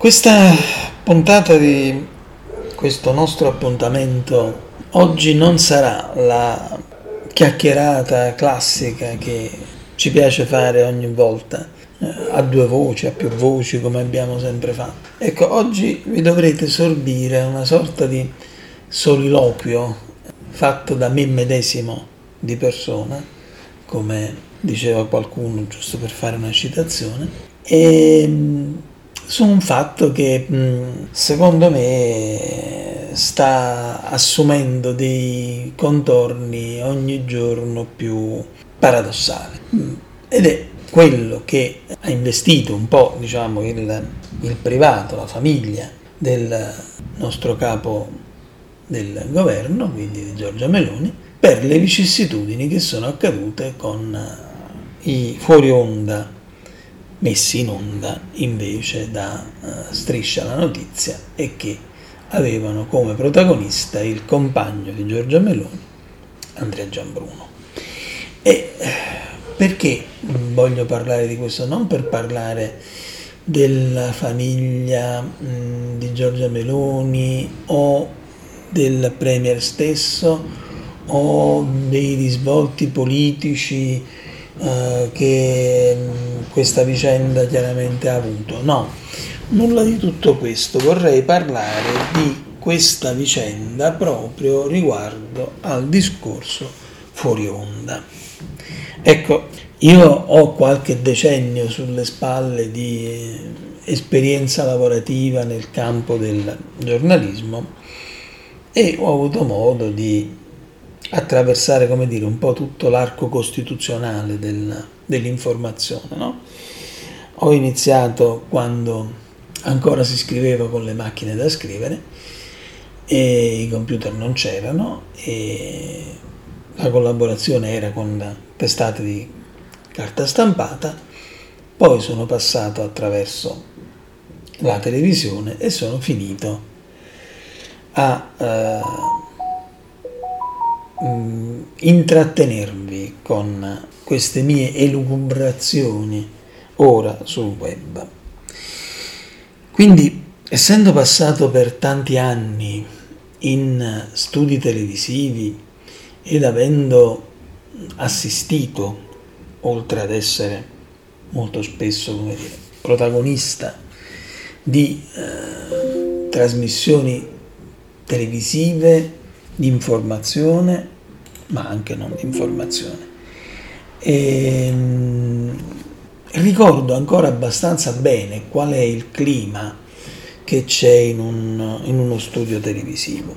Questa puntata di questo nostro appuntamento oggi non sarà la chiacchierata classica che ci piace fare ogni volta eh, a due voci, a più voci come abbiamo sempre fatto. Ecco, oggi vi dovrete sorbire una sorta di soliloquio fatto da me medesimo di persona, come diceva qualcuno, giusto per fare una citazione, e su un fatto che secondo me sta assumendo dei contorni ogni giorno più paradossali. Ed è quello che ha investito un po' diciamo, il, il privato, la famiglia del nostro capo del governo, quindi di Giorgia Meloni, per le vicissitudini che sono accadute con i fuori onda messi in onda invece da uh, Striscia la Notizia e che avevano come protagonista il compagno di Giorgia Meloni, Andrea Giambruno. E perché voglio parlare di questo? Non per parlare della famiglia mh, di Giorgia Meloni o del Premier stesso o dei risvolti politici uh, che questa vicenda chiaramente ha avuto. No, nulla di tutto questo. Vorrei parlare di questa vicenda proprio riguardo al discorso fuori onda. Ecco, io ho qualche decennio sulle spalle di esperienza lavorativa nel campo del giornalismo e ho avuto modo di attraversare, come dire, un po' tutto l'arco costituzionale del, dell'informazione. No? Ho iniziato quando ancora si scriveva con le macchine da scrivere e i computer non c'erano e la collaborazione era con testate di carta stampata, poi sono passato attraverso la televisione e sono finito a eh, mm, intrattenervi con queste mie elucubrazioni ora sul web. Quindi, essendo passato per tanti anni in studi televisivi ed avendo assistito, oltre ad essere molto spesso come dire, protagonista di eh, trasmissioni televisive di informazione, ma anche non di informazione. E, mh, ricordo ancora abbastanza bene qual è il clima che c'è in, un, in uno studio televisivo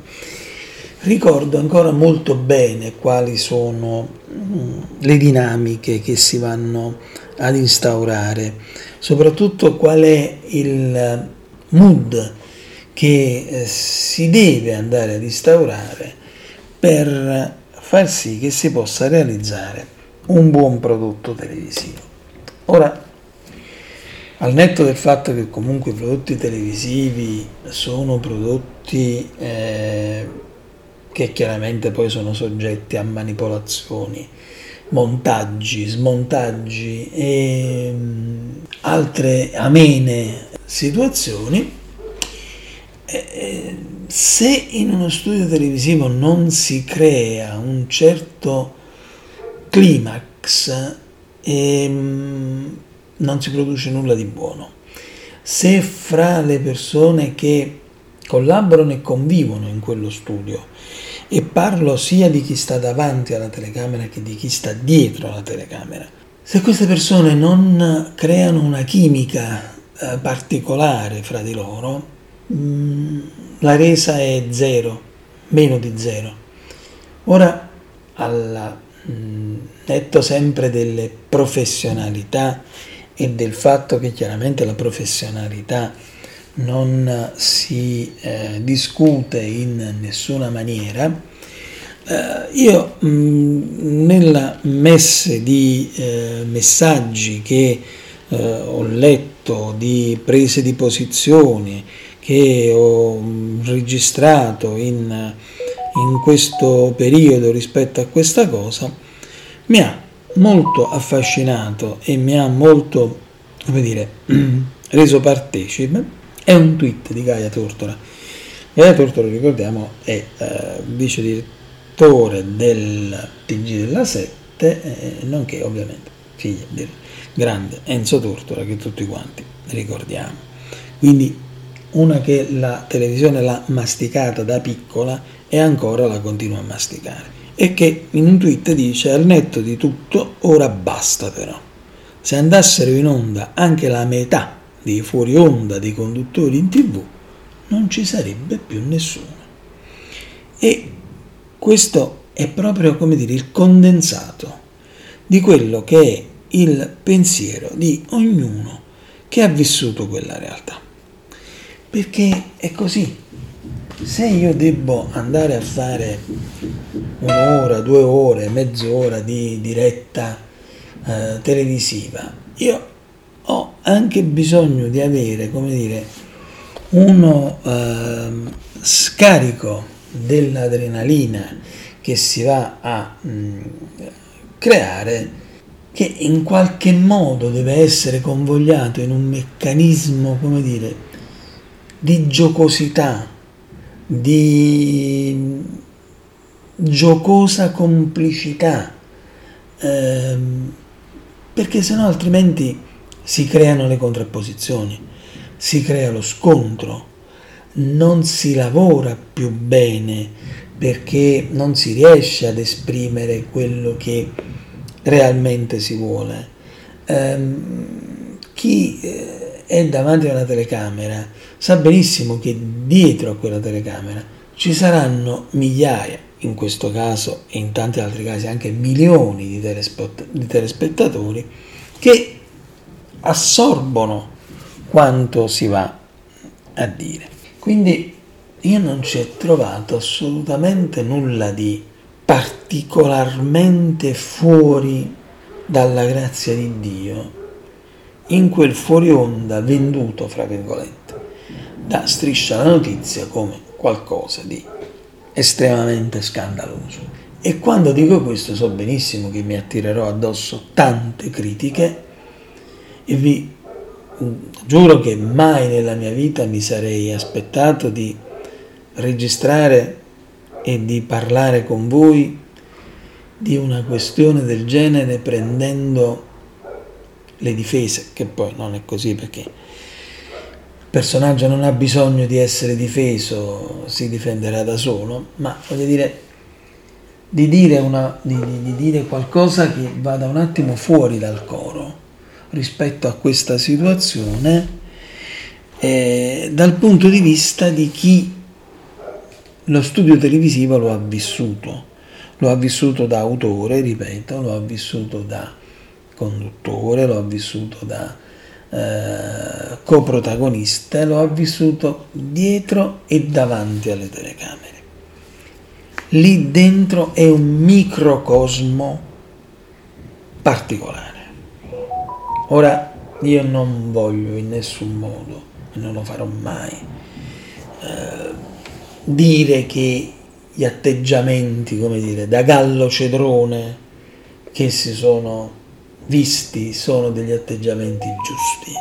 Ricordo ancora molto bene quali sono mm, le dinamiche che si vanno ad instaurare, soprattutto qual è il mood che eh, si deve andare ad instaurare per far sì che si possa realizzare un buon prodotto televisivo. Ora, al netto del fatto che comunque i prodotti televisivi sono prodotti eh, che chiaramente poi sono soggetti a manipolazioni, montaggi, smontaggi e mm, altre amene situazioni, se in uno studio televisivo non si crea un certo climax, ehm, non si produce nulla di buono. Se fra le persone che collaborano e convivono in quello studio e parlo sia di chi sta davanti alla telecamera che di chi sta dietro alla telecamera. Se queste persone non creano una chimica eh, particolare fra di loro, mm, la resa è zero, meno di zero. Ora, al mm, netto sempre delle professionalità e del fatto che chiaramente la professionalità non si eh, discute in nessuna maniera, eh, io mh, mm, nella messe di eh, messaggi che eh, ho letto, di prese di posizione che ho mm, registrato in, in questo periodo rispetto a questa cosa, mi ha molto affascinato e mi ha molto, come dire, reso partecipe È un tweet di Gaia Tortora. Gaia Tortora, ricordiamo, è eh, vice direttore del TG della 7, eh, nonché ovviamente figlia del grande Enzo Tortora che tutti quanti ricordiamo. Quindi una che la televisione l'ha masticata da piccola e ancora la continua a masticare. E che in un tweet dice al netto di tutto ora basta però. Se andassero in onda anche la metà dei fuori onda dei conduttori in tv non ci sarebbe più nessuno. E questo è proprio come dire il condensato di quello che è il pensiero di ognuno che ha vissuto quella realtà. Perché è così. Se io devo andare a fare un'ora, due ore, mezz'ora di diretta eh, televisiva, io ho anche bisogno di avere, come dire, uno eh, scarico dell'adrenalina che si va a mh, mm, creare che in qualche modo deve essere convogliato in un meccanismo, come dire, di giocosità, di giocosa complicità, ehm, perché sennò altrimenti si creano le contrapposizioni, si crea lo scontro, non si lavora più bene perché non si riesce ad esprimere quello che realmente si vuole. Ehm, chi eh, è davanti a una telecamera sa benissimo che dietro a quella telecamera ci saranno migliaia, in questo caso e in tanti altri casi anche milioni di, telespett- di telespettatori che assorbono quanto si va a dire. Quindi io non ci ho trovato assolutamente nulla di particolarmente fuori dalla grazia di Dio in quel fuori onda venduto, fra virgolette da Striscia la Notizia come qualcosa di estremamente scandaloso. E quando dico questo so benissimo che mi attirerò addosso tante critiche e vi giuro che mai nella mia vita mi sarei aspettato di registrare e di parlare con voi di una questione del genere prendendo le difese, che poi non è così perché personaggio non ha bisogno di essere difeso, si difenderà da solo, ma voglio dire, di dire, una, di, di dire qualcosa che vada un attimo fuori dal coro rispetto a questa situazione eh, dal punto di vista di chi lo studio televisivo lo ha vissuto, lo ha vissuto da autore, ripeto, lo ha vissuto da conduttore, lo ha vissuto da eh, coprotagonista lo ha vissuto dietro e davanti alle telecamere. Lì dentro è un microcosmo particolare. Ora io non voglio in nessun modo, e non lo farò mai, eh, dire che gli atteggiamenti, come dire, da gallo cedrone che si sono visti sono degli atteggiamenti giusti,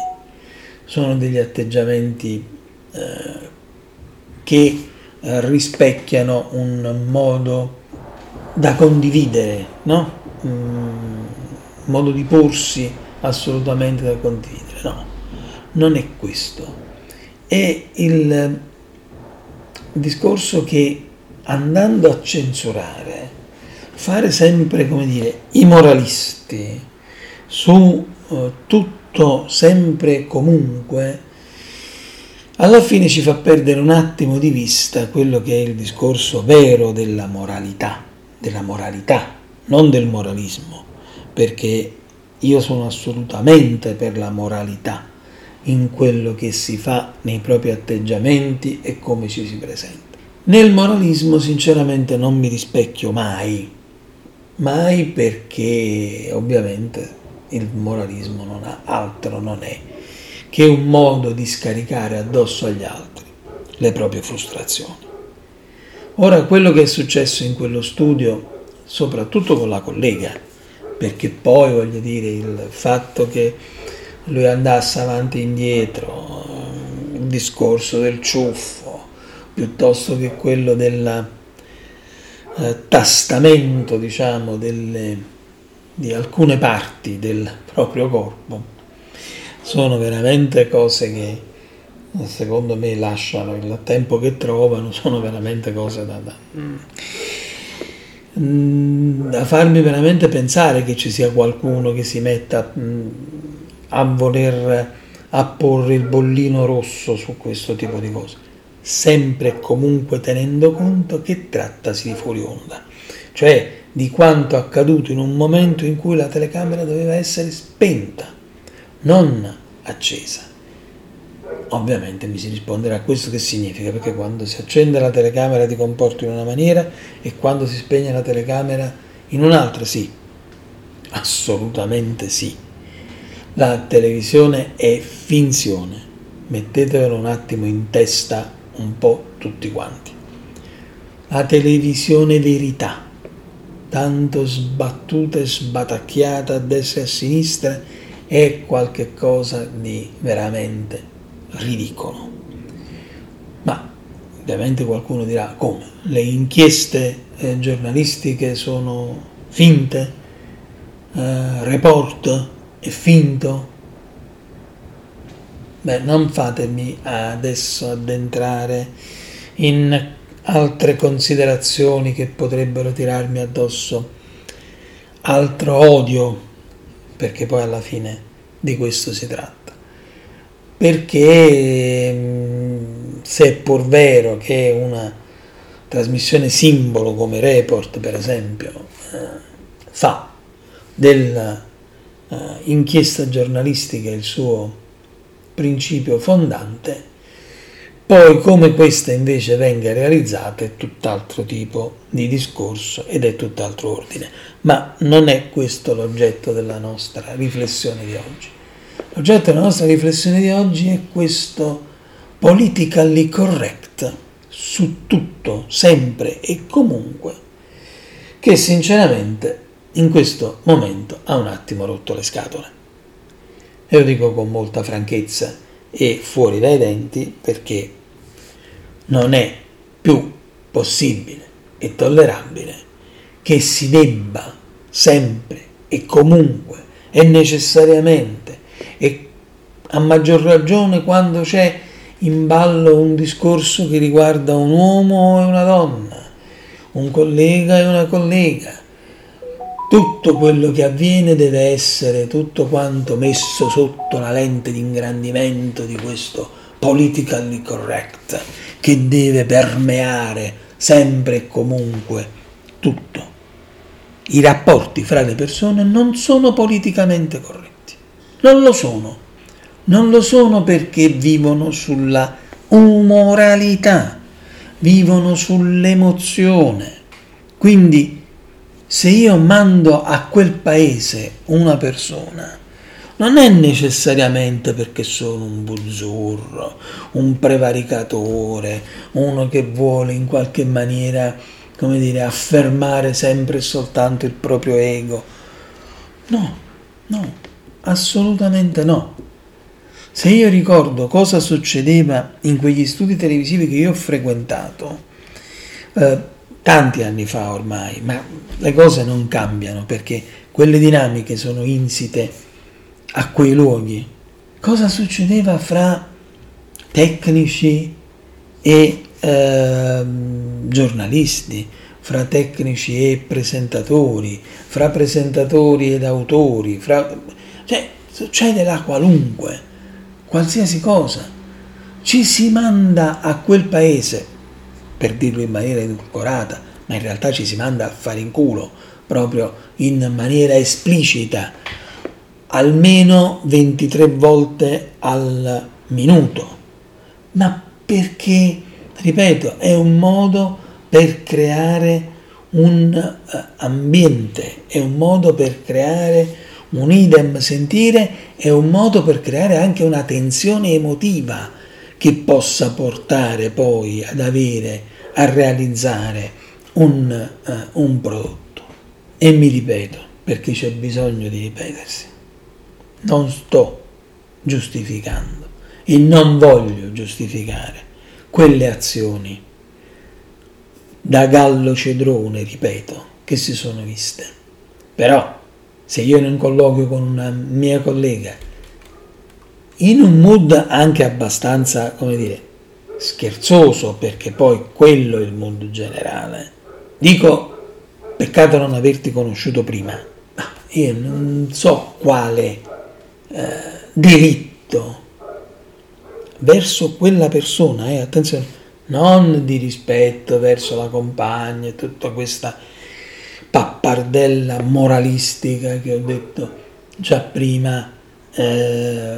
sono degli atteggiamenti eh, che eh, rispecchiano un modo da condividere, no? un modo di porsi assolutamente da condividere, no, non è questo. È il discorso che andando a censurare, fare sempre, come dire, i moralisti, su eh, tutto sempre e comunque, alla fine ci fa perdere un attimo di vista quello che è il discorso vero della moralità, della moralità, non del moralismo, perché io sono assolutamente per la moralità in quello che si fa nei propri atteggiamenti e come ci si presenta. Nel moralismo sinceramente non mi rispecchio mai, mai perché ovviamente il moralismo non ha altro, non è che un modo di scaricare addosso agli altri le proprie frustrazioni. Ora quello che è successo in quello studio, soprattutto con la collega, perché poi voglio dire il fatto che lui andasse avanti e indietro, discorso del ciuffo, piuttosto che quello del eh, tastamento, diciamo, delle, di alcune parti del proprio corpo, sono veramente cose che secondo me lasciano il tempo che trovano, sono veramente cose da, da, mm, da farmi veramente pensare che ci sia qualcuno che si metta mm, a voler apporre il bollino rosso su questo tipo di cose, sempre e comunque tenendo conto che trattasi di fuori onda, cioè di quanto accaduto in un momento in cui la telecamera doveva essere spenta, non accesa. Ovviamente mi si risponderà questo che significa, perché quando si accende la telecamera ti comporti in una maniera e quando si spegne la telecamera in un'altra, sì, assolutamente sì. La televisione è finzione, mettetevelo un attimo in testa un po' tutti quanti. La televisione verità tanto sbattuta e sbatacchiata a destra e a sinistra, è qualcosa di veramente ridicolo. Ma ovviamente qualcuno dirà come? Le inchieste eh, giornalistiche sono finte? Eh, report è finto? Beh, non fatemi adesso addentrare in altre considerazioni che potrebbero tirarmi addosso, altro odio, perché poi alla fine di questo si tratta. Perché se è pur vero che una trasmissione simbolo come Report, per esempio, eh, fa dell'inchiesta eh, giornalistica il suo principio fondante, poi come questa invece venga realizzata è tutt'altro tipo di discorso ed è tutt'altro ordine, ma non è questo l'oggetto della nostra riflessione di oggi. L'oggetto della nostra riflessione di oggi è questo politically correct su tutto, sempre e comunque, che sinceramente in questo momento ha un attimo rotto le scatole. E lo dico con molta franchezza e fuori dai denti perché non è più possibile e tollerabile che si debba sempre e comunque e necessariamente e a maggior ragione quando c'è in ballo un discorso che riguarda un uomo e una donna, un collega e una collega, tutto quello che avviene deve essere tutto quanto messo sotto la lente di ingrandimento di questo politically correct che deve permeare sempre e comunque tutto. I rapporti fra le persone non sono politicamente corretti, non lo sono, non lo sono perché vivono sulla umoralità, vivono sull'emozione. Quindi se io mando a quel paese una persona, non è necessariamente perché sono un buzzurro, un prevaricatore, uno che vuole in qualche maniera, come dire, affermare sempre e soltanto il proprio ego. No, no, assolutamente no. Se io ricordo cosa succedeva in quegli studi televisivi che io ho frequentato, eh, tanti anni fa ormai, ma le cose non cambiano perché quelle dinamiche sono insite a quei luoghi. Cosa succedeva fra tecnici e eh, giornalisti, fra tecnici e presentatori, fra presentatori ed autori, fra... cioè succede la qualunque, qualsiasi cosa. Ci si manda a quel paese per dirlo in maniera edulcorata, ma in realtà ci si manda a fare in culo, proprio in maniera esplicita, almeno 23 volte al minuto. Ma perché, ripeto, è un modo per creare un eh, ambiente, è un modo per creare un idem sentire, è un modo per creare anche una tensione emotiva che possa portare poi ad avere a realizzare un, uh, un prodotto. E mi ripeto, perché c'è bisogno di ripetersi. Non sto giustificando e non voglio giustificare quelle azioni da gallo cedrone, ripeto, che si sono viste. Però se io in un colloquio con una mia collega, in un mood anche abbastanza, come dire, scherzoso, perché poi quello è il mood generale, dico, peccato non averti conosciuto prima, ma io non so quale diritto verso quella persona, eh, attenzione, non di rispetto verso la compagna e tutta questa pappardella moralistica che ho detto già prima, eh,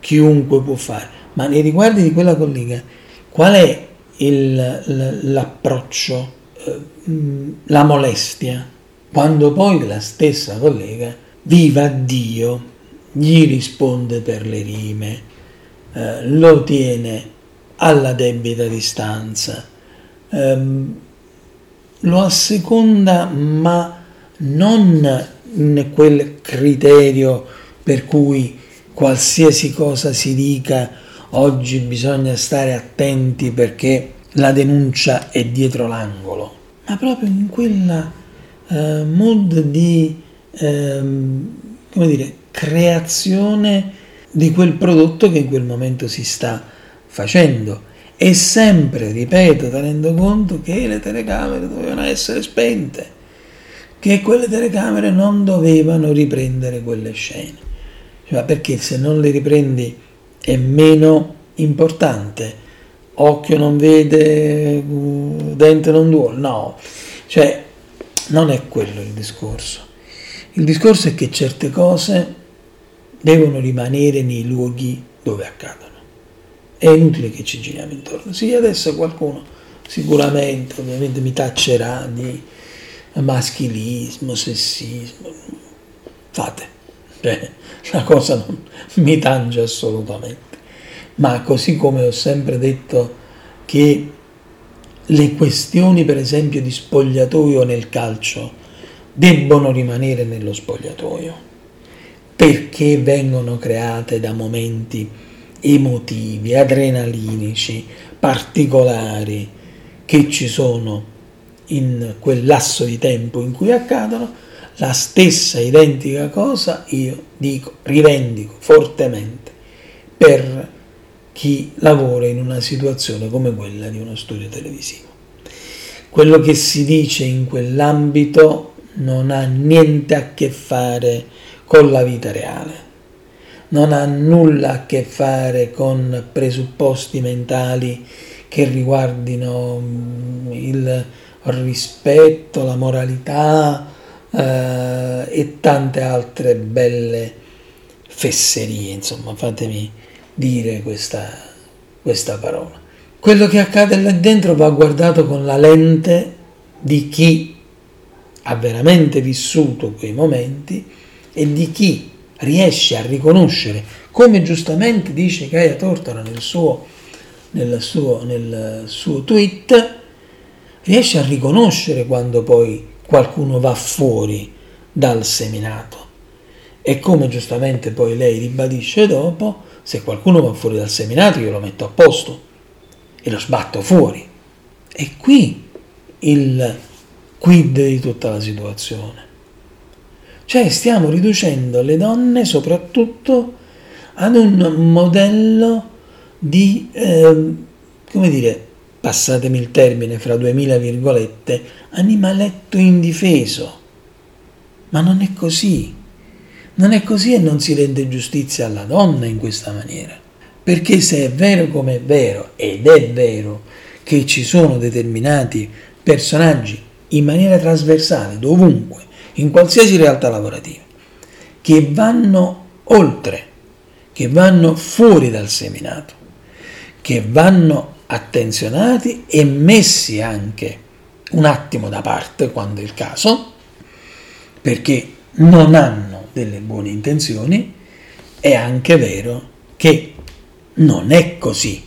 chiunque può fare, ma nei riguardi di quella collega, qual è il, l'approccio, eh, la molestia, quando poi la stessa collega, viva Dio, gli risponde per le rime, eh, lo tiene alla debita distanza. Ehm, lo asseconda ma non in quel criterio per cui qualsiasi cosa si dica oggi bisogna stare attenti perché la denuncia è dietro l'angolo, ma proprio in quella eh, mood di eh, come dire, creazione di quel prodotto che in quel momento si sta facendo e sempre, ripeto, tenendo conto che le telecamere dovevano essere spente, che quelle telecamere non dovevano riprendere quelle scene. Cioè, perché se non le riprendi è meno importante. Occhio non vede, dente non duole. No, cioè non è quello il discorso. Il discorso è che certe cose devono rimanere nei luoghi dove accadono è inutile che ci giriamo intorno. Sì, adesso qualcuno sicuramente ovviamente mi taccerà di maschilismo, sessismo. Fate, cioè, la cosa non mi tange assolutamente. Ma così come ho sempre detto che le questioni per esempio di spogliatoio nel calcio debbono rimanere nello spogliatoio perché vengono create da momenti emotivi, adrenalinici, particolari che ci sono in quel lasso di tempo in cui accadono, la stessa identica cosa io dico, rivendico fortemente per chi lavora in una situazione come quella di uno studio televisivo. Quello che si dice in quell'ambito non ha niente a che fare con la vita reale non ha nulla a che fare con presupposti mentali che riguardino mm, il rispetto, la moralità eh, e tante altre belle fesserie, insomma, fatemi dire questa, questa parola. Quello che accade là dentro va guardato con la lente di chi ha veramente vissuto quei momenti e di chi riesce a riconoscere, come giustamente dice Gaia Tortora nel suo, nel suo, nel suo tweet, riesce a riconoscere quando poi qualcuno va fuori dal seminato. E come giustamente poi lei ribadisce dopo, se qualcuno va fuori dal seminato io lo metto a posto e lo sbatto fuori. E qui il quid di tutta la situazione. Cioè stiamo riducendo le donne soprattutto ad un modello di, eh, come dire, passatemi il termine fra 2000 virgolette, animaletto indifeso. Ma non è così. Non è così e non si rende giustizia alla donna in questa maniera. Perché se è vero come è vero, ed è vero, che ci sono determinati personaggi in maniera trasversale, dovunque, in qualsiasi realtà lavorativa, che vanno oltre, che vanno fuori dal seminato, che vanno attenzionati e messi anche un attimo da parte quando è il caso, perché non hanno delle buone intenzioni, è anche vero che non è così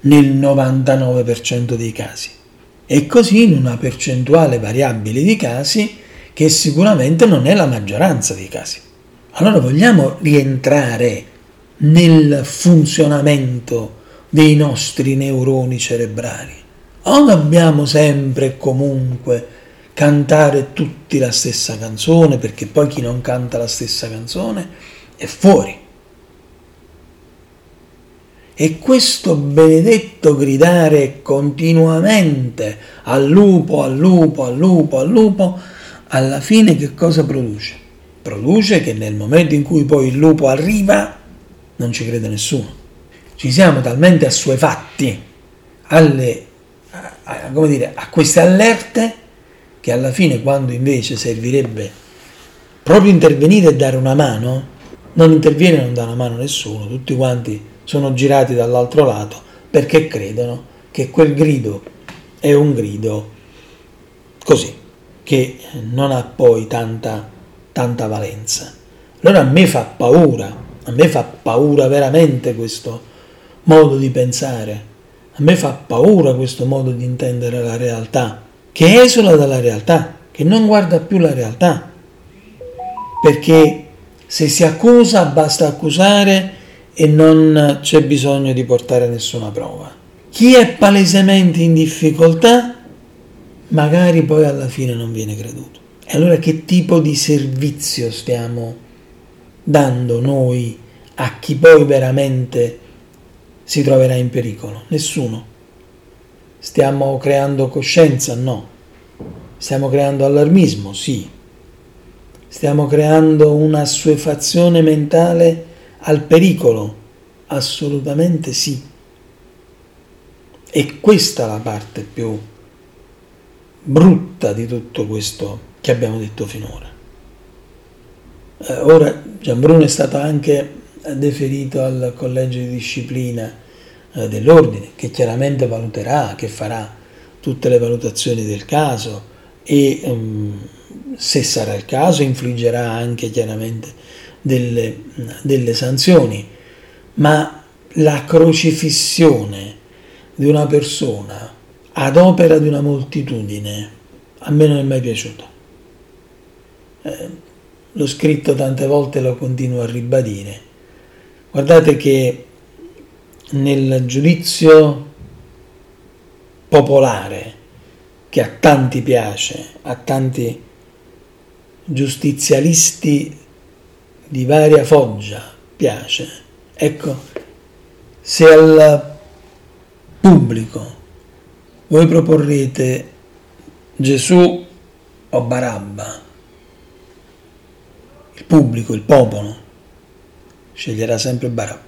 nel 99% dei casi. È così in una percentuale variabile di casi che sicuramente non è la maggioranza dei casi. Allora vogliamo rientrare nel funzionamento dei nostri neuroni cerebrali. O dobbiamo sempre e comunque cantare tutti la stessa canzone, perché poi chi non canta la stessa canzone è fuori. E questo benedetto gridare continuamente al lupo, al lupo, al lupo, al lupo, alla fine che cosa produce? Produce che nel momento in cui poi il lupo arriva non ci crede nessuno. Ci siamo talmente assuefatti alle, a, a, dire, a queste allerte che alla fine quando invece servirebbe proprio intervenire e dare una mano, non interviene e non dà una mano a nessuno, tutti quanti sono girati dall'altro lato perché credono che quel grido è un grido così, che non ha poi tanta, tanta valenza. Allora a me fa paura a me fa paura veramente questo modo di pensare, a me fa paura questo modo di intendere la realtà, che esula dalla realtà, che non guarda più la realtà. Perché se si accusa basta accusare e non c'è bisogno di portare nessuna prova. Chi è palesemente in difficoltà, magari poi alla fine non viene creduto. E allora che tipo di servizio stiamo dando noi a chi poi veramente si troverà in pericolo? Nessuno. Stiamo creando coscienza? No. Stiamo creando allarmismo? Sì. Stiamo creando una assuefazione mentale al pericolo? Assolutamente sì. E questa è la parte più brutta di tutto questo che abbiamo detto finora. Eh, ora Gianbruno è stato anche deferito al collegio di disciplina eh, dell'ordine, che chiaramente valuterà, che farà tutte le valutazioni del caso e um, se sarà il caso infliggerà anche chiaramente delle, delle sanzioni, ma la crocifissione di una persona ad opera di una moltitudine a me non è mai piaciuta. Eh, l'ho scritto tante volte e lo continuo a ribadire. Guardate che nel giudizio popolare, che a tanti piace, a tanti giustizialisti di varia foggia piace, ecco, se al pubblico voi proporrete Gesù o Barabba, il pubblico, il popolo, sceglierà sempre Barabba.